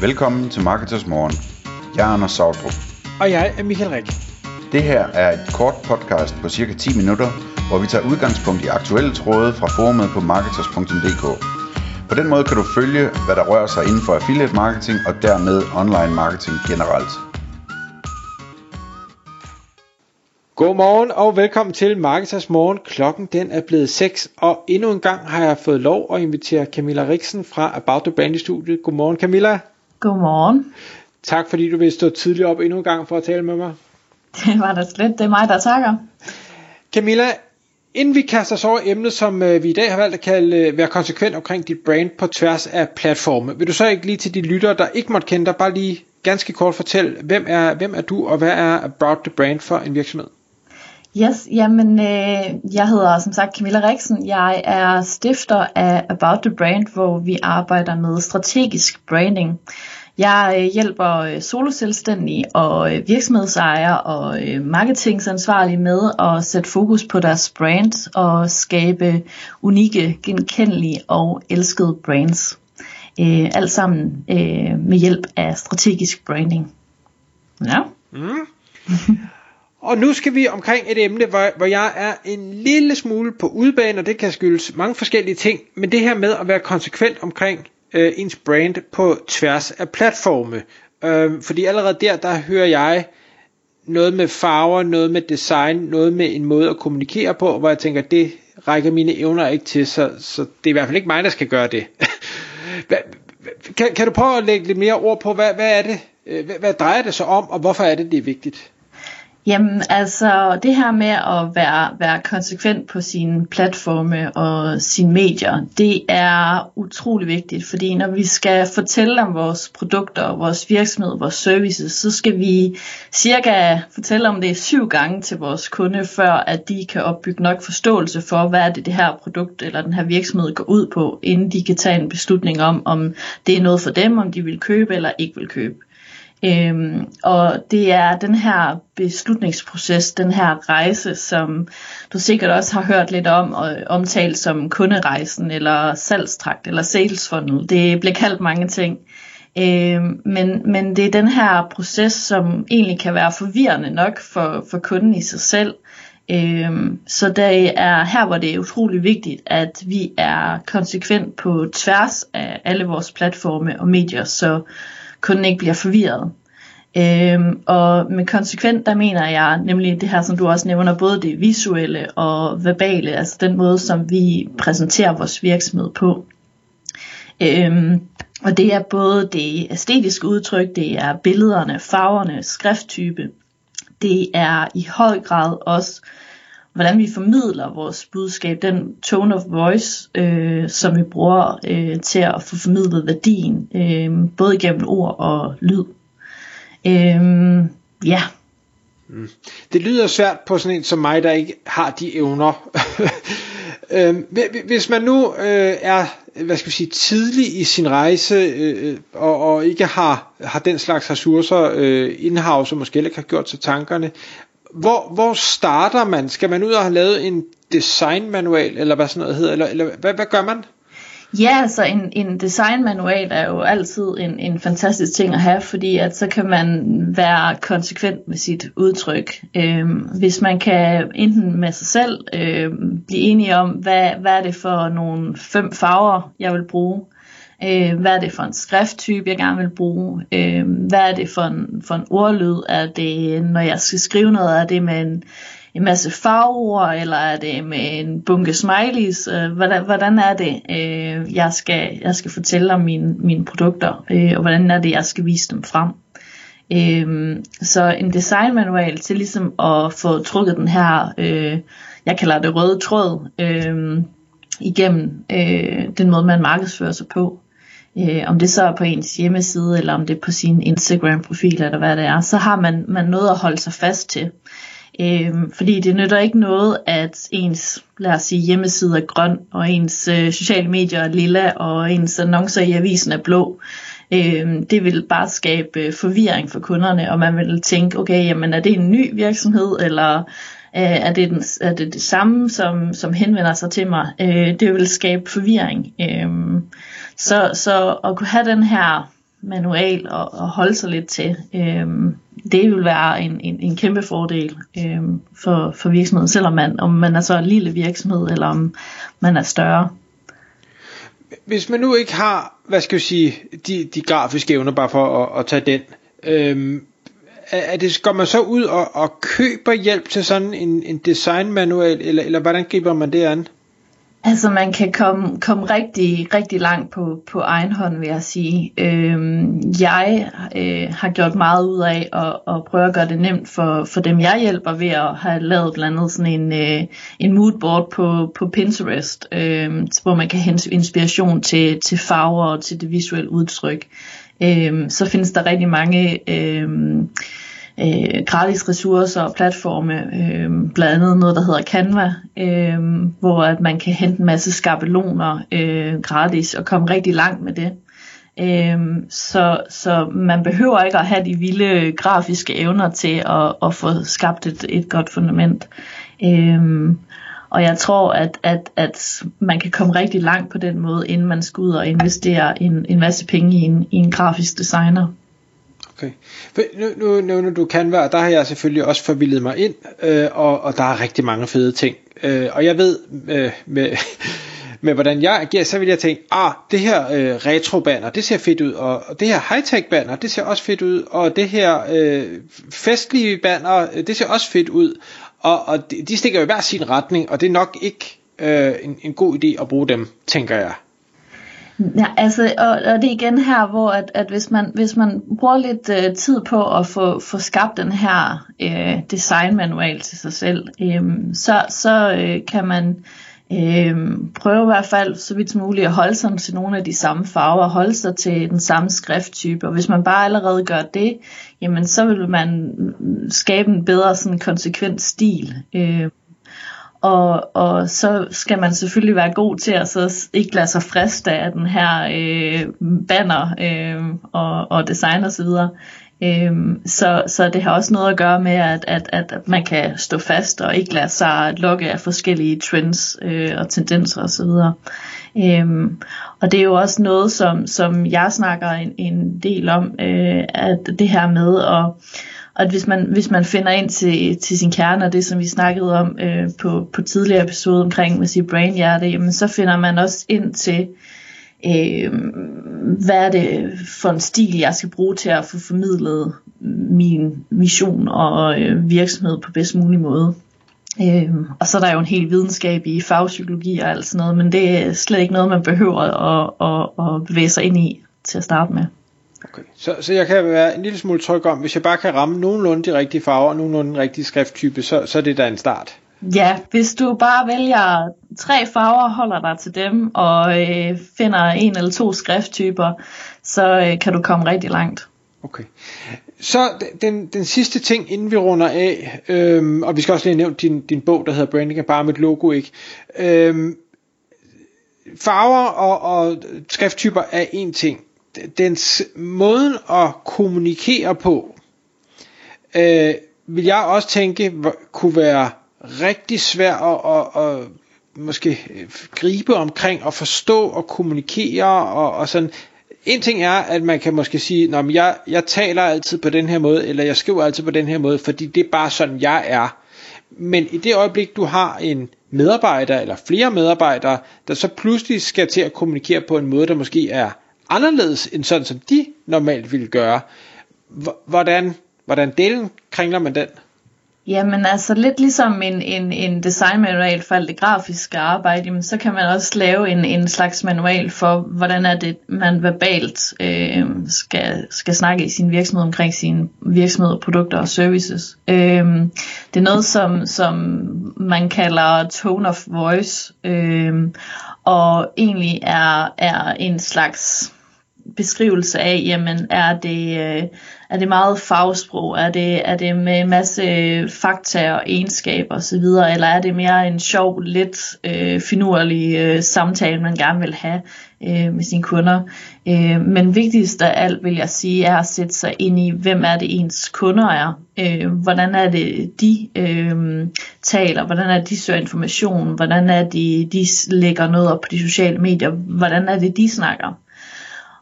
Velkommen til Marketers Morgen. Jeg er Anders Sautrup. Og jeg er Michael Rik. Det her er et kort podcast på cirka 10 minutter, hvor vi tager udgangspunkt i aktuelle tråde fra forumet på marketers.dk. På den måde kan du følge, hvad der rører sig inden for affiliate marketing og dermed online marketing generelt. Godmorgen og velkommen til Marketers Morgen. Klokken den er blevet 6, og endnu en gang har jeg fået lov at invitere Camilla Riksen fra About the Brand i studiet. Godmorgen Camilla. Godmorgen. Tak fordi du vil stå tidligt op endnu en gang for at tale med mig. Det var da slet. Det er mig, der takker. Camilla, inden vi kaster os over emnet, som øh, vi i dag har valgt at kalde øh, være konsekvent omkring dit brand på tværs af platforme, vil du så ikke lige til de lyttere, der ikke måtte kende dig, bare lige ganske kort fortælle, hvem er, hvem er du, og hvad er About the Brand for en virksomhed? Yes, jamen øh, jeg hedder som sagt Camilla Riksen. Jeg er stifter af About the Brand, hvor vi arbejder med strategisk branding. Jeg øh, hjælper øh, soloselvstændige og øh, virksomhedsejere og øh, marketingansvarlige med at sætte fokus på deres brand og skabe unikke, genkendelige og elskede brands. Øh, alt sammen øh, med hjælp af strategisk branding. Ja. Mm. Og nu skal vi omkring et emne, hvor, hvor jeg er en lille smule på udbane, og det kan skyldes mange forskellige ting, men det her med at være konsekvent omkring øh, ens brand på tværs af platforme. Øh, fordi allerede der, der hører jeg noget med farver, noget med design, noget med en måde at kommunikere på, hvor jeg tænker, det rækker mine evner ikke til, så, så det er i hvert fald ikke mig, der skal gøre det. hvad, kan, kan du prøve at lægge lidt mere ord på, hvad, hvad er det, øh, hvad, hvad drejer det sig om, og hvorfor er det, det er vigtigt? Jamen altså det her med at være, være konsekvent på sine platforme og sine medier, det er utrolig vigtigt, fordi når vi skal fortælle om vores produkter, vores virksomhed, vores services, så skal vi cirka fortælle om det syv gange til vores kunde, før at de kan opbygge nok forståelse for, hvad er det det her produkt eller den her virksomhed går ud på, inden de kan tage en beslutning om, om det er noget for dem, om de vil købe eller ikke vil købe. Øhm, og det er den her beslutningsproces, den her rejse, som du sikkert også har hørt lidt om og omtalt som kunderejsen eller salgstrakt eller sales funnel. Det bliver kaldt mange ting. Øhm, men, men det er den her proces, som egentlig kan være forvirrende nok for, for kunden i sig selv. Øhm, så det er her, hvor det er utrolig vigtigt, at vi er konsekvent på tværs af alle vores platforme og medier, så kunden ikke bliver forvirret. Øhm, og med konsekvent, der mener jeg nemlig det her, som du også nævner, både det visuelle og verbale, altså den måde, som vi præsenterer vores virksomhed på. Øhm, og det er både det æstetiske udtryk, det er billederne, farverne, skrifttype. Det er i høj grad også, hvordan vi formidler vores budskab, den tone of voice, øh, som vi bruger øh, til at få formidlet værdien, øh, både gennem ord og lyd. Øh, ja. Mm. Det lyder svært på sådan en som mig, der ikke har de evner. øhm, hvis man nu øh, er hvad skal vi sige, tidlig i sin rejse øh, og, og ikke har, har den slags ressourcer øh, house, og måske ikke har gjort sig tankerne, hvor, hvor starter man? Skal man ud og have lavet en designmanual, eller hvad sådan noget hedder, eller, eller hvad, hvad gør man? Ja, altså en, en designmanual er jo altid en, en fantastisk ting at have, fordi at så kan man være konsekvent med sit udtryk. Øhm, hvis man kan enten med sig selv øhm, blive enige om, hvad, hvad er det for nogle fem farver, jeg vil bruge, øh, hvad er det for en skrifttype, jeg gerne vil bruge, øh, hvad er det for en, for en ordlyd, er det, når jeg skal skrive noget, er det med en, en masse farver, eller er det med en bunke smileys? Øh, hvordan, hvordan er det, øh, jeg, skal, jeg skal fortælle om mine, mine produkter, øh, og hvordan er det, jeg skal vise dem frem? Øh, så en designmanual til ligesom at få trukket den her, øh, jeg kalder det røde tråd, øh, igennem øh, den måde, man markedsfører sig på. Øh, om det så er på ens hjemmeside, eller om det er på sin Instagram-profil, eller hvad det er, så har man, man noget at holde sig fast til. Øh, fordi det nytter ikke noget, at ens lad os sige, hjemmeside er grøn, og ens øh, sociale medier er lilla, og ens annoncer i avisen er blå. Øhm, det vil bare skabe øh, forvirring for kunderne, og man vil tænke, okay, jamen er det en ny virksomhed, eller øh, er, det den, er det det samme, som, som henvender sig til mig? Øh, det vil skabe forvirring. Øh, så, så at kunne have den her manual og, og holde sig lidt til. Øhm, det vil være en, en, en kæmpe fordel øhm, for, for virksomheden, selvom man, om man er så en lille virksomhed, eller om man er større. Hvis man nu ikke har, hvad skal jeg sige, de, de grafiske evner, bare for at, at tage den, øhm, er det, går man så ud og, og køber hjælp til sådan en, en designmanual, eller, eller hvordan griber man det an? Altså man kan komme, komme rigtig, rigtig langt på, på egen hånd, vil jeg sige. Øhm, jeg øh, har gjort meget ud af at, at prøve at gøre det nemt for, for dem, jeg hjælper ved at have lavet blandt andet sådan en, øh, en moodboard på, på Pinterest, øh, hvor man kan hente inspiration til, til farver og til det visuelle udtryk. Øh, så findes der rigtig mange... Øh, øh, gratis ressourcer og platforme, øh, blandt andet noget, der hedder Canva, øh, hvor at man kan hente en masse skabeloner øh, gratis og komme rigtig langt med det. Øh, så, så man behøver ikke at have de vilde grafiske evner til at, at få skabt et, et godt fundament. Øh, og jeg tror, at, at, at man kan komme rigtig langt på den måde, inden man skal ud og investere en, en masse penge i en, i en grafisk designer. Okay. Nu, nu nævner du Canva, og der har jeg selvfølgelig også forvildet mig ind, øh, og, og der er rigtig mange fede ting. Øh, og jeg ved øh, med, med, hvordan jeg agerer, så vil jeg tænke, ah, det her øh, retro-banner, det ser fedt ud, og, og det her high-tech-banner, det ser også fedt ud, og det her øh, festlige banner, øh, det ser også fedt ud, og, og de, de stikker jo i hver sin retning, og det er nok ikke øh, en, en god idé at bruge dem, tænker jeg. Ja, altså, og, og det er igen her, hvor at, at hvis, man, hvis man bruger lidt øh, tid på at få, få skabt den her øh, designmanual til sig selv, øh, så, så øh, kan man øh, prøve i hvert fald så vidt muligt at holde sig til nogle af de samme farver, holde sig til den samme skrifttype, og hvis man bare allerede gør det, jamen så vil man mm, skabe en bedre sådan konsekvent stil. Øh, og, og så skal man selvfølgelig være god til at så ikke lade sig friste af den her øh, banner øh, og, og design og så videre. Øhm, så, så det har også noget at gøre med, at, at, at man kan stå fast og ikke lade sig lokke af forskellige trends øh, og tendenser osv. Øhm, og det er jo også noget, som, som jeg snakker en, en del om, øh, at det her med at og at hvis man, hvis man finder ind til, til sin kerne, og det som vi snakkede om øh, på, på tidligere episode omkring med sit brainhjerte, jamen så finder man også ind til, øh, hvad er det for en stil, jeg skal bruge til at få formidlet min mission og øh, virksomhed på bedst mulig måde. Øh, og så er der jo en hel videnskab i fagpsykologi og alt sådan noget, men det er slet ikke noget, man behøver at, at, at bevæge sig ind i til at starte med. Okay. Så, så jeg kan være en lille smule tryg om, hvis jeg bare kan ramme nogenlunde de rigtige farver og nogenlunde den rigtige skrifttype, så, så er det da en start. Ja, hvis du bare vælger tre farver, holder dig til dem, og øh, finder en eller to skrifttyper, så øh, kan du komme rigtig langt. Okay. Så den, den sidste ting, inden vi runder af, øhm, og vi skal også lige nævne din, din bog, der hedder Branding er bare mit logo, ikke? Øhm, farver og, og skrifttyper er en ting dens måden at kommunikere på, øh, vil jeg også tænke, kunne være rigtig svær at, at, at måske øh, gribe omkring og forstå og kommunikere og, og sådan. En ting er, at man kan måske sige, at jeg, jeg taler altid på den her måde, eller jeg skriver altid på den her måde, fordi det er bare sådan, jeg er. Men i det øjeblik, du har en medarbejder eller flere medarbejdere, der så pludselig skal til at kommunikere på en måde, der måske er anderledes end sådan, som de normalt ville gøre. Hvordan, hvordan delen kringler man den? Jamen altså lidt ligesom en, en, en designmanual for alt det grafiske arbejde, jamen, så kan man også lave en, en slags manual for, hvordan er det, man verbalt øh, skal, skal snakke i sin virksomhed omkring sine virksomheder, produkter og services. Øh, det er noget, som, som man kalder tone of voice, øh, og egentlig er, er en slags beskrivelse af, jamen er det, øh, er det meget fagsprog, er det, er det med en masse øh, fakta og egenskaber osv., eller er det mere en sjov, lidt øh, finurlig øh, samtale, man gerne vil have øh, med sine kunder. Øh, men vigtigst af alt vil jeg sige, er at sætte sig ind i, hvem er det ens kunder er, øh, hvordan er det de øh, taler, hvordan er det de søger information, hvordan er det de lægger noget op på de sociale medier, hvordan er det de snakker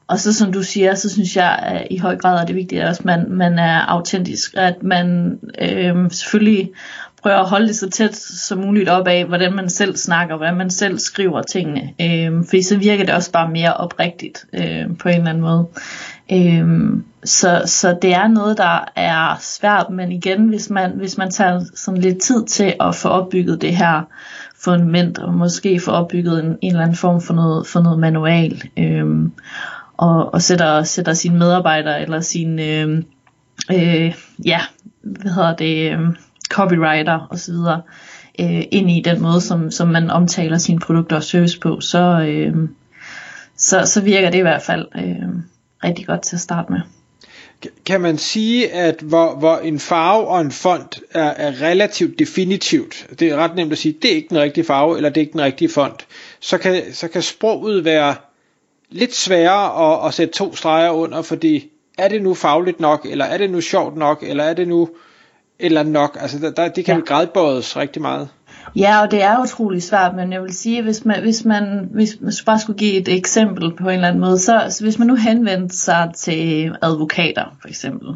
og så som du siger, så synes jeg at i høj grad at det vigtigt, at man, man er autentisk, at man øh, selvfølgelig prøver at holde det så tæt som muligt op af, hvordan man selv snakker, hvordan man selv skriver tingene. Øh, fordi så virker det også bare mere oprigtigt øh, på en eller anden måde. Øh, så, så det er noget, der er svært, men igen, hvis man, hvis man tager sådan lidt tid til at få opbygget det her fundament, og måske få opbygget en, en eller anden form for noget, for noget manual, øh, og, og sætter, sætter sine medarbejdere eller sine, øh, øh, ja, hvad hedder det, øh, copywriter osv., øh, ind i den måde, som, som man omtaler sine produkter og service på, så, øh, så, så virker det i hvert fald øh, rigtig godt til at starte med. Kan man sige, at hvor, hvor en farve og en font er, er relativt definitivt, det er ret nemt at sige, det er ikke den rigtige farve, eller det er ikke den rigtige font, så kan, så kan sproget være lidt sværere at, at sætte to streger under, fordi er det nu fagligt nok, eller er det nu sjovt nok, eller er det nu eller nok? Altså, der, der, det kan ja. gradbøjes rigtig meget. Ja, og det er utrolig svært, men jeg vil sige, hvis man, hvis man hvis man bare skulle give et eksempel på en eller anden måde, så, så hvis man nu henvendte sig til advokater, for eksempel,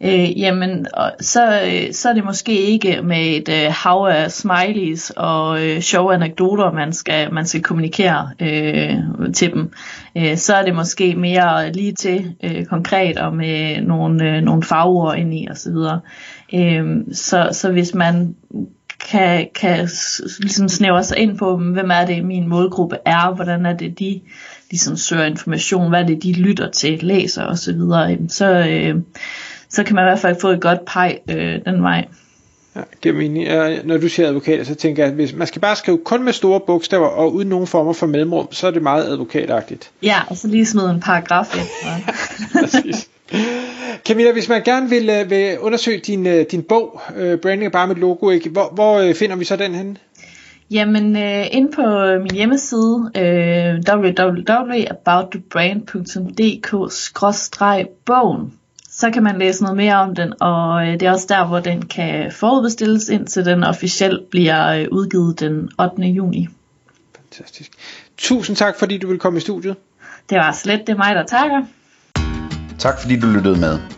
øh, jamen, så, øh, så er det måske ikke med et øh, hav af smileys og øh, sjove anekdoter, man skal, man skal kommunikere øh, til dem. Øh, så er det måske mere lige til øh, konkret og med nogle, øh, nogle fagord ind i osv. Øh, så, så hvis man kan, kan ligesom snævre sig ind på, hvem er det min målgruppe er, hvordan er det de ligesom søger information, hvad er det de lytter til, læser osv., så, så, øh, så kan man i hvert fald få et godt pej øh, den vej. Ja, det er mening. Når du siger advokat, så tænker jeg, at hvis man skal bare skrive kun med store bogstaver og uden nogen former for mellemrum, så er det meget advokatagtigt. Ja, og så lige smide en paragraf ind. Præcis. Camilla, hvis man gerne vil, uh, vil undersøge din, uh, din bog, uh, Branding er bare mit logo, ikke? hvor, hvor finder vi så den henne? Jamen, uh, ind på min hjemmeside, uh, www.aboutthebrand.dk-bogen, så kan man læse noget mere om den, og det er også der, hvor den kan forudbestilles, indtil den officielt bliver udgivet den 8. juni. Fantastisk. Tusind tak, fordi du vil komme i studiet. Det var slet, det er mig, der takker. Tak fordi du lyttede med.